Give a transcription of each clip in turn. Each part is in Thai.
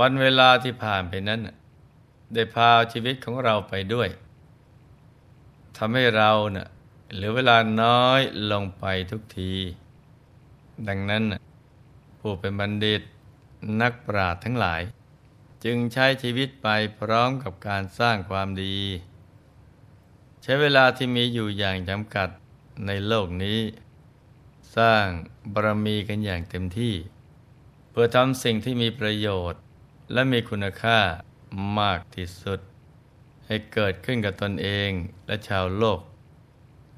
วันเวลาที่ผ่านไปนั้น ได้พาชีวิตของเราไปด้วยทำให้เราเนะ่ยเหลือเวลาน้อยลงไปทุกที ดังนั้นผู้เป็นบัณฑิตนักปราชญ์ทั้งหลาย จึงใช้ชีวิตไปพร้อมกับการสร้างความดี ใช้เวลาที่มีอยู่อย่างจำกัดในโลกนี้ สร้างบารมีกันอย่างเต็มที่ เพื่อทำสิ่งที่มีประโยชน์ และมีคุณค่ามากที่สุด ให้เกิดขึ้นกับตนเองและชาวโลก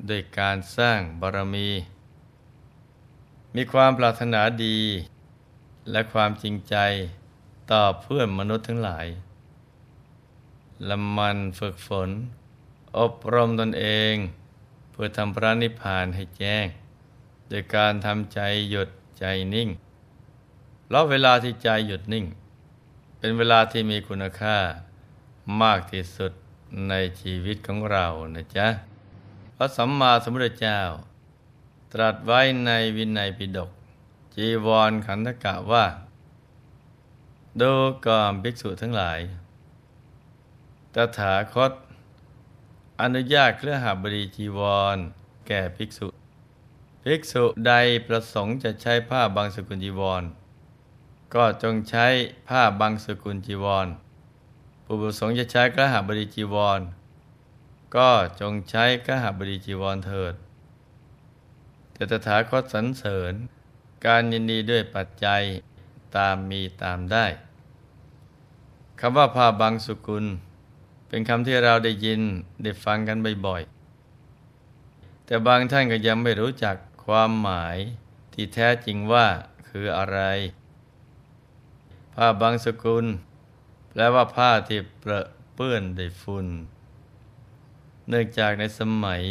ด้วยการสร้างบารมี มีความปรารถนาดี และความจริงใจต่อเพื่อนมนุษย์ทั้งหลายละมันฝึกฝน อบรมตนเอง เพื่อทำพระนิพพานให้แจ้ง โดยการทำใจหยุดใจนิ่งแล้วเวลาที่ใจหยุดนิ่ง เป็นเวลาที่มีคุณค่ามากที่สุดในชีวิตของเรานะจ๊ะ พระสัมมาสัมพุทธเจ้า ตรัสไว้ในวินัยปิฎกจีวรขันธกะว่า ดูก่อนภิกษุทั้งหลาย ตถาคต อนุญาตเครือหาบดีจีวร แก่ภิกษุ ภิกษุใดประสงค์จะใช้ผ้าบางสกุลจีวร ก็จงใช้ผ้าบางสกุลจีวรผู้ประสงค์จะใช้เครือหาบดีจีวร ก็จงใช้กระหบดีจีวรเถิด แต่ตถาคตสรรเสริญ การยินดีด้วยปัจจัยตามมีตามได้คำว่าผ้าบางสกุล เป็นคำที่เราได้ยินได้ฟังกันบ่อยๆ แต่บางท่านก็ยังไม่รู้จักความหมายที่แท้จริงว่าคืออะไร ผ้าบางสกุล แปลว่าผ้าที่เปรอะเปื้อนด้วยฝุ่น เนื่องจากในสมัย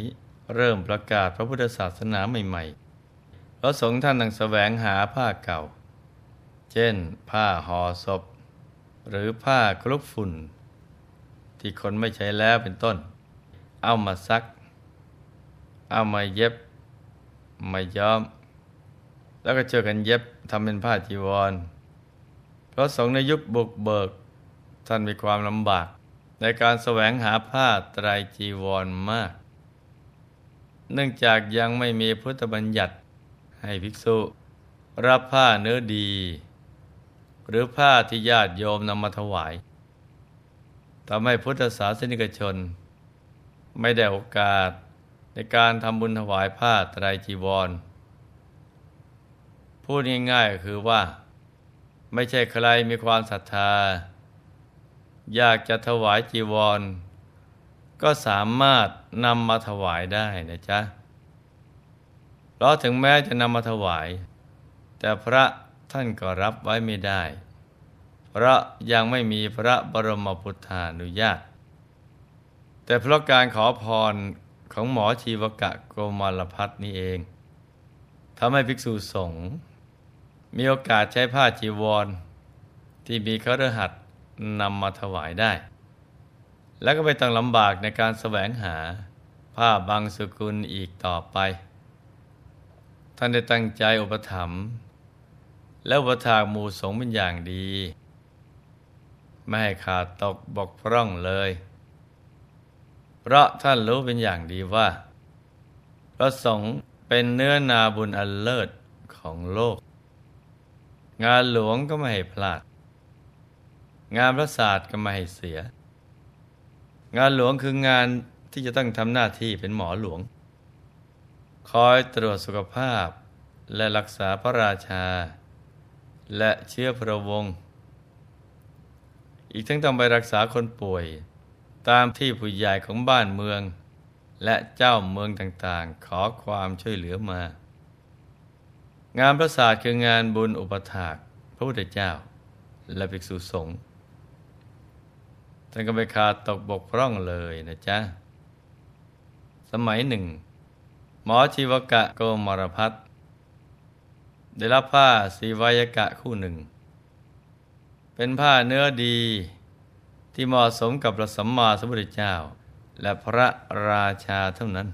เริ่มประกาศพระพุทธศาสนาใหม่ๆ พระสงฆ์ท่านตั้งแสวงหาผ้าเก่า เช่น ผ้าห่อศพ หรือผ้าคลุกฝุ่น ที่คนไม่ใช้แล้วเป็นต้น เอามาซัก เอามาเย็บ มาย้อม แล้วก็เจอกันเย็บทำเป็นผ้าจีวร พราะสงในยุคบุกเบิก ท่านมีความลำบาก ในการแสวงหาผ้าไตรจีวรมาก เนื่องจากยังไม่มีพุทธบัญญัติให้ภิกษุ รับผ้าเนื้อดี หรือผ้าที่ญาติโยมนำมาถวายทำให้พุทธศาสนิกชน ไม่ได้โอกาสในการทำบุญถวายผ้าไตรจีวร พูดง่ายๆก็คือว่า ไม่ใช่ใครมีความศรัทธา อยากจะถวายจีวร ก็สามารถนำมาถวายได้นะจ๊ะเพราะถึงแม้จะนำมาถวาย แต่พระท่านก็รับไว้ไม่ได้ เพราะยังไม่มีพระบรมพุทธานุญาต แต่เพราะการขอพรของหมอชีวกะโกมารพัฒนี้เองทำให้ภิกษุสงฆ์ มีโอกาสใช้ผ้าจีวร ที่มีเครือหัดนำมาถวายได้ แล้วก็ไม่ต้องลำบากในการแสวงหาผ้าบางสกุลอีกต่อไป ท่านได้ตั้งใจอุปถัมภ์แล้วประทากหมู่สงฆ์เป็นอย่างดี ไม่ให้ขาดตกบกพร่องเลย เพราะท่านรู้เป็นอย่างดีว่า พระสงฆ์เป็นเนื้อนาบุญอันเลิศของโลก งานหลวงก็ไม่ให้พลาด งานพระศาสตร์ก็ไม่ให้เสีย งานหลวงคืองานที่จะต้องทำหน้าที่เป็นหมอหลวง คอยตรวจสุขภาพและรักษาพระราชา และเชื้อพระวงศ์อีกทั้งต้องไปรักษาคนป่วย ตามที่ผู้ใหญ่ของบ้านเมือง และเจ้าเมืองต่างๆ ขอความช่วยเหลือมา งานพระศาสตร์คืองานบุญอุปถากพระพุทธเจ้า และภิกษุสงฆ์ท่านก็ไม่ขาดตกบกพร่องเลยนะจ๊ะ สมัยหนึ่ง หมอชีวกะโกมารพัฒได้รับผ้าสีวายกะคู่หนึ่ง เป็นผ้าเนื้อดีที่เหมาะสมกับพระสัมมาสัมพุทธเจ้า และพระราชาเท่านั้น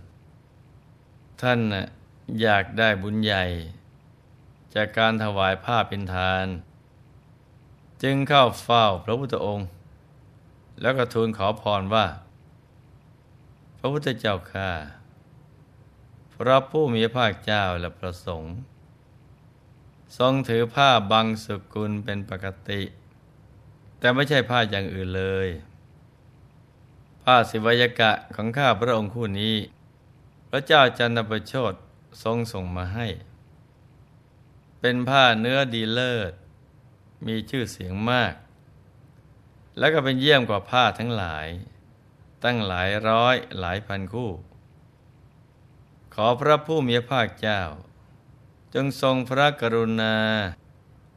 ท่านอยากได้บุญใหญ่ จากการถวายผ้าเป็นทาน จึงเข้าเฝ้าพระพุทธองค์ แล้วก็ทูลขอพรว่า พระพุทธเจ้าข้าพระผู้มีพระเจ้าและประสงค์ ทรงถือผ้าบางสกุลเป็นปกติ แต่ไม่ใช่ผ้าอย่างอื่นเลย ผ้าศิวยกะของข้าพระองค์คู่นี้ พระเจ้าจันทประโชดทรงส่งมาให้ เป็นผ้าเนื้อดีเลิศ มีชื่อเสียงมาก และก็เป็นเยี่ยมกว่าผ้าทั้งหลาย ตั้งหลายร้อยหลายพันคู่ ขอพระผู้มีพระเจ้า จงทรงพระกรุณา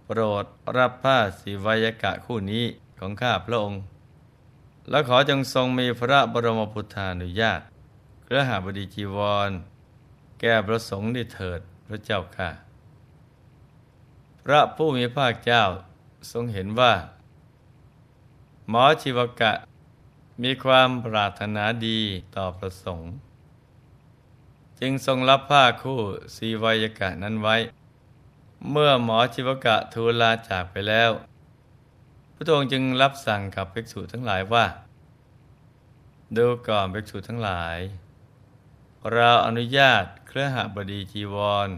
โปรดรับผ้าสีวยกะคู่นี้ของข้าพระองค์ และขอจงทรงมีพระบรมพุทธานุญาตเครือหาบดีจีวร แก่ประสงค์ได้เถิดพระเจ้าค่ะ พระผู้มีพระเจ้าทรงเห็นว่า หมอชีวกะมีความปรารถนาดีต่อประสงค์ จึงทรงรับผ้าคู่สีวายกะนั้นไว้ เมื่อหมอชีวกะทูลลาจากไปแล้ว พระองค์จึงรับสั่งกับภิกษุทั้งหลายว่า ดูก่อนภิกษุทั้งหลาย เราอนุญาตเครือหบดีจีวร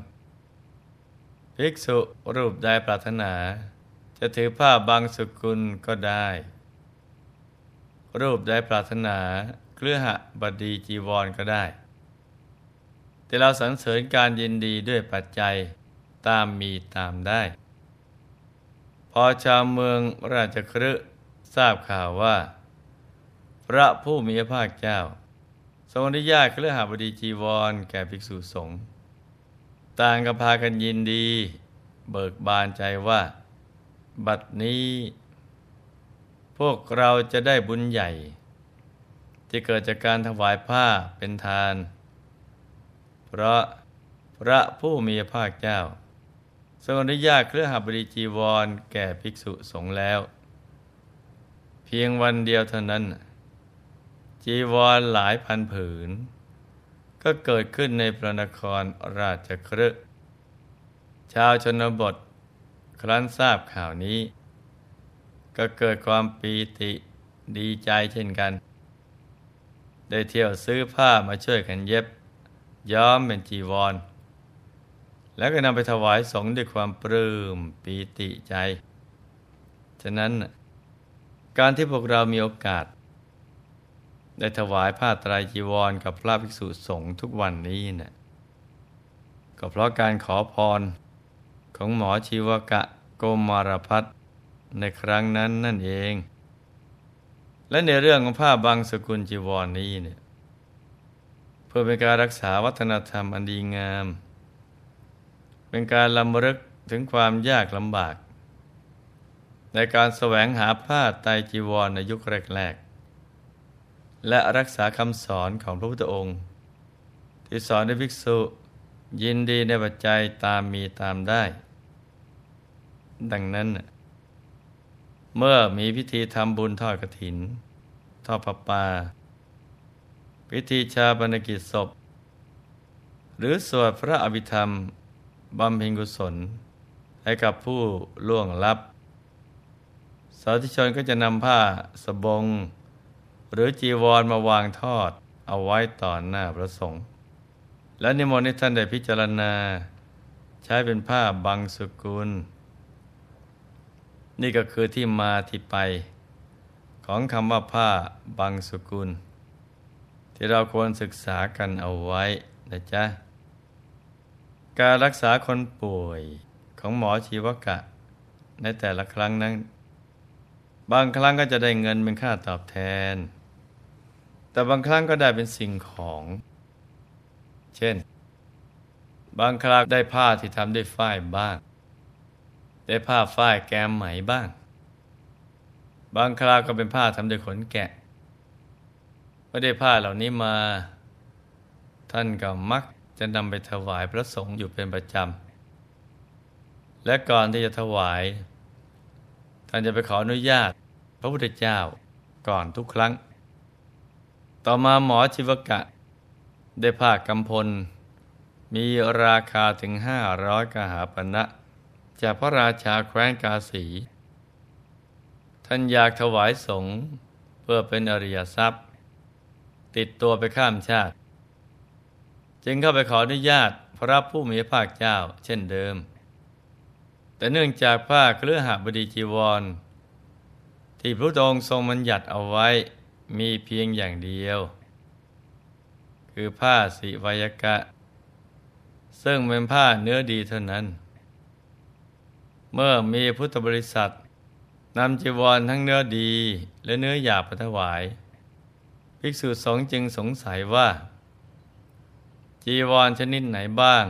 ภิกษุรูปใดปรารถนา จะถือผ้าบางสกุลก็ได้ รูปใดปรารถนาเครือหบดีจีวรก็ได้ แต่เราสรรเสริญการยินดีด้วยปัจจัยตามมีตามได้ พอชาวเมืองราชครืทราบข่าวว่า พระผู้มีพระภาคเจ้า ทรงอนุญาตเครือหบดีจีวร แก่ภิกษุสงฆ์ ต่างก็พากันยินดี เบิกบานใจว่า บัดนี้ พวกเราจะได้บุญใหญ่ ที่เกิดจากการถวายผ้าเป็นทาน เพราะพระผู้มีพระภาคเจ้าทรงอนุญาตเครือหบดีจีวรแก่ภิกษุสงฆ์แล้ว เพียงวันเดียวเท่านั้น จีวรหลายพันผืน ก็เกิดขึ้นในพระนครราชครึชาวชนบท ครั้นทราบข่าวนี้ ก็เกิดความปีติดีใจเช่นกัน ได้เที่ยวซื้อผ้ามาช่วยกันเย็บ ย้อมเป็นจีวร แล้วก็นำไปถวายสงฆ์ด้วยความปลื้มปีติใจ ฉะนั้น การที่พวกเรามีโอกาส ได้ถวายผ้าตรายจีวรกับพระภิกษุสงฆ์ทุกวันนี้นะ่ะก็เพราะการขอพรของหมอชีวกะโกมารพัฒในครั้งนั้นนั่นเอง และในเรื่องของผ้าบางสกุลจีวรนนี้เนี่ยเพื่อเป็นการรักษาวัฒนธรรมอันดีงาม เป็นการลำลึกถึงความยากลำบาก ในการแสวงหาผ้าไตรจีวรในยุคแรก และรักษาคำสอนของพระพุทธองค์ ที่สอนให้ภิกษุยินดีในปัจจัยตามมีตามได้ ดังนั้น เมื่อมีพิธีทำบุญทอดกระถิน ทอดพระป่าพิธีชาปนกิจศพ หรือสวดพระอภิธรรมบำเพ็ญกุศล ให้กับผู้ล่วงลับ สาธุชนก็จะนำผ้าสบง หรือจีวรมาวางทอด เอาไว้ต่อหน้าพระสงฆ์และนิมนต์ให้ท่านได้พิจารณา ใช้เป็นผ้าบางสกุล นี่ก็คือที่มาที่ไป ของคำว่าผ้าบางสกุล ที่เราควรศึกษากันเอาไว้นะจ๊ะ การรักษาคนป่วยของหมอชีวกะ ในแต่ละครั้งนั้น บางครั้งก็จะได้เงินเป็นค่าตอบแทน แต่บางครั้งก็ได้เป็นสิ่งของ เช่น บางคราได้ผ้าที่ทำด้วยฝ้ายบ้าง ได้ผ้าฝ้ายแกมไหมบ้าง บางคราวก็เป็นผ้าทำด้วยขนแกะเมื่อได้ผ้าเหล่านี้มา ท่านก็มักจะนำไปถวายพระสงฆ์อยู่เป็นประจำ และก่อนที่จะถวาย ท่านจะไปขออนุญาต พระพุทธเจ้าก่อนทุกครั้ง ต่อมาหมอชีวกะ ได้ผ้ากำพล มีราคาถึงห้าร้อยกหาปณะจากพระราชาแคว้นกาสี ท่านอยากถวายสงฆ์เพื่อเป็นอริยทรัพย์ ติดตัวไปข้ามชาติ จึงเข้าไปขออนุญาตพระผู้มีภาคเจ้าเช่นเดิม แต่เนื่องจากผ้าเครือหบดีจีวร ที่พระองค์ทรงบัญญัติเอาไว้ มีเพียงอย่างเดียว คือผ้าสิวยกะ ซึ่งเป็นผ้าเนื้อดีเท่านั้น เมื่อมีพุทธบริษัทนำจีวรทั้งเนื้อดีและเนื้อหยาบไปถวาย ภิกษุสงฆ์จึงสงสัยว่า จีวรชนิดไหนบ้าง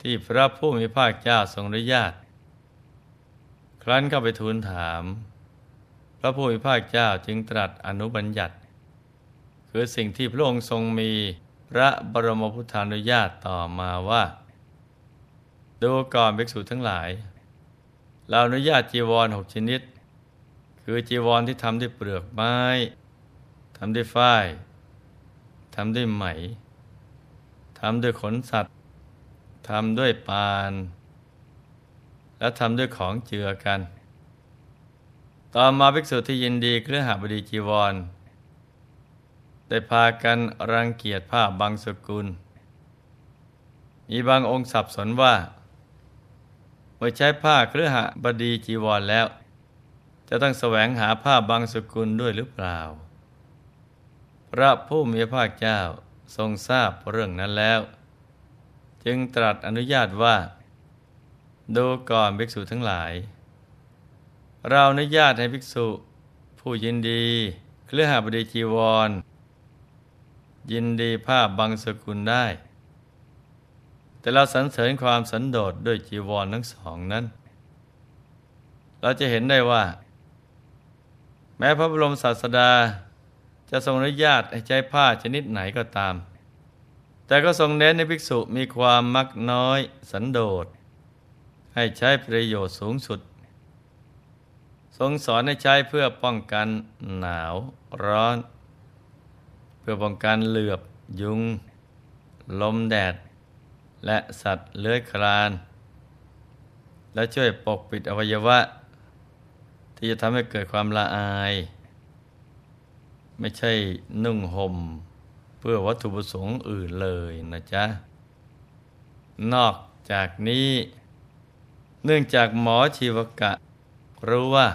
ที่พระผู้มีภาคเจ้าทรงอนุญาต ครั้นเข้าไปทูลถาม ระผู้มีภาคเจ้าจึงตรัสอนุบัญญัติ คือสิ่งที่พระองค์ทรงมีพระบรมพุทธานุญาตต่อมาว่า ดูก่อนภิกษุทั้งหลาย เราอนุญาตจีวรหกชนิด คือจีวรที่ทำด้วยเปลือกไม้ทำด้วยฝ้ายทำด้วยไหมทำด้วยขนสัตว์ทำด้วยปาน และทำด้วยของเจือกัน ต่อมาภิกษุที่ยินดีเครือหาบดีจีวร ได้พากันรังเกียจผ้าบางสกุล มีบางองค์สับสนว่า เมื่อใช้ผ้าเครือหบดีจีวรแล้ว จะต้องแสวงหาผ้าบางสกุลด้วยหรือเปล่า พระผู้มีพระเจ้าทรงทราบเรื่องนั้นแล้ว จึงตรัสอนุญาตว่า ดูก่อนภิกษุทั้งหลาย เราอนุญาตให้ภิกษุ ผู้ยินดีเครือหาบดีจีวร ยินดีผ้าบางสกุลได้ แต่เราสรรเสริญความสันโดษด้วยจีวรทั้งสองนั้น เราจะเห็นได้ว่า แม้พระบรมศาสดาจะทรงอนุญาตให้ใช้ผ้าชนิดไหนก็ตาม แต่ก็ทรงเน้นในภิกษุมีความมักน้อยสันโดษ ให้ใช้ประโยชน์สูงสุด ทรงสอนให้ใช้เพื่อป้องกันหนาวร้อน เพื่อป้องกันเหลือบยุง ลมแดด และสัตว์เลื้อยคลาน และช่วยปกปิดอวัยวะ ที่จะทำให้เกิดความละอาย ไม่ใช่นุ่งห่ม เพื่อวัตถุประสงค์อื่นเลยนะจ๊ะ นอกจากนี้ เนื่องจากหมอชีวกะรู้ว่า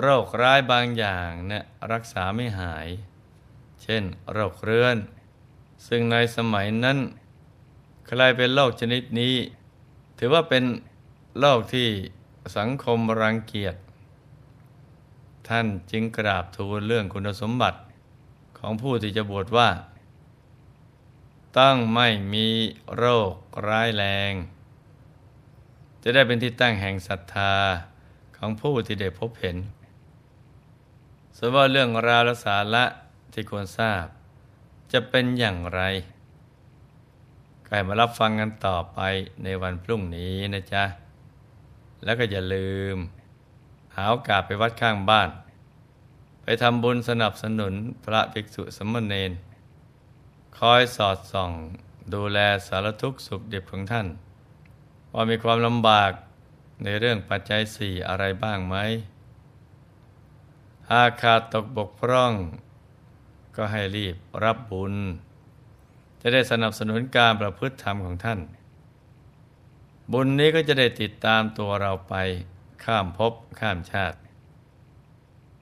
โรคร้ายบางอย่างเนี่ยรักษาไม่หาย เช่น โรคเรื้อน ซึ่งในสมัยนั้น ใครเป็นโรคชนิดนี้ ถือว่าเป็นโรคที่สังคมรังเกียจ ท่านจึงกราบทูลเรื่องคุณสมบัติของผู้ที่จะบวชว่า ต้องไม่มีโรคร้ายแรง จะได้เป็นที่ตั้งแห่งศรัทธาของผู้ที่ได้พบเห็น ส่วนว่าเรื่องราวและสาระที่ควรทราบ จะเป็นอย่างไรก็ให้มารับฟังกันต่อไปในวันพรุ่งนี้นะจ๊ะ แล้วก็อย่าลืม หาโอกาสไปวัดข้างบ้าน ไปทำบุญสนับสนุนพระภิกษุสมณเณรคอยสอดส่อง ดูแลสารทุกข์สุขดิบของท่าน ว่ามีความลำบากในเรื่องปัจจัยสี่อะไรบ้างไหม หากขาดตกบกพร่อง ก็ให้รีบรับบุญ จะได้สนับสนุนการประพฤติธรรมของท่าน บุญนี้ก็จะได้ติดตามตัวเราไปข้ามภพข้ามชาติ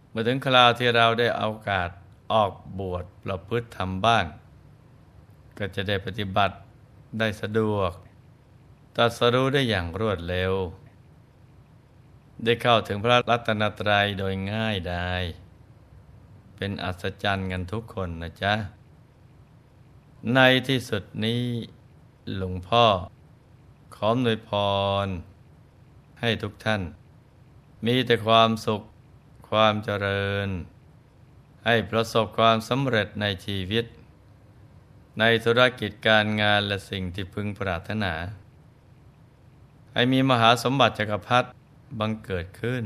เมื่อถึงคราวที่เราได้เอาโอกาสออกบวชประพฤติธรรมบ้าง ก็จะได้ปฏิบัติได้สะดวกตัดสรู้ได้อย่างรวดเร็ว ได้เข้าถึงพระรัตนตรัยโดยง่ายได้ เป็นอัศจรรย์กันทุกคนนะจ๊ะ ในที่สุดนี้หลวงพ่อ ขอหนวยพร ให้ทุกท่าน มีแต่ความสุขความเจริญ ให้ประสบความสำเร็จในชีวิต ในธุรกิจการงานและสิ่งที่พึงปรารถนา ให้มีมหาสมบัติจักรพรรดิ บังเกิดขึ้น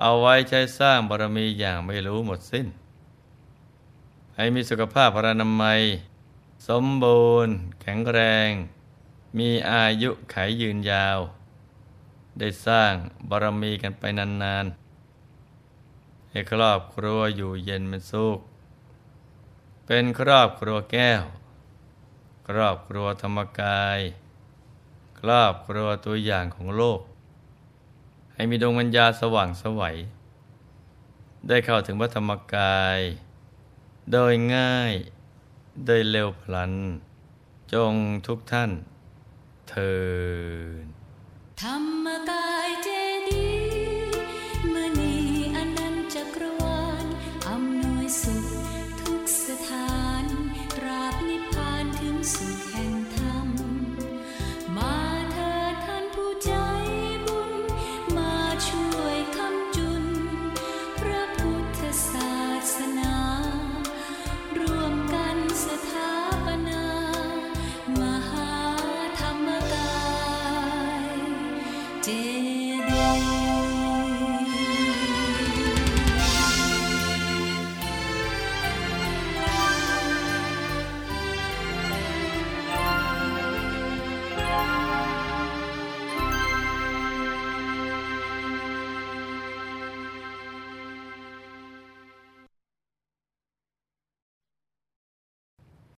เอาไว้ใช้สร้างบารมีอย่างไม่รู้หมดสิ้น ให้มีสุขภาพพรานามัย สมบูรณ์ แข็งแรง มีอายุไขยืนยาว ได้สร้างบารมีกันไปนานๆ ให้ครอบครัวอยู่เย็นเป็นสุข เป็นครอบครัวแก้ว ครอบครัวธรรมกาย ครอบครัวตัวอย่างของโลก ให้มีดวงวิญญาณสว่างสวัย ได้เข้าถึงพระธรรมกาย โดยง่ายโดยเร็วพลัน จงทุกท่านเทินธรรมกายเจ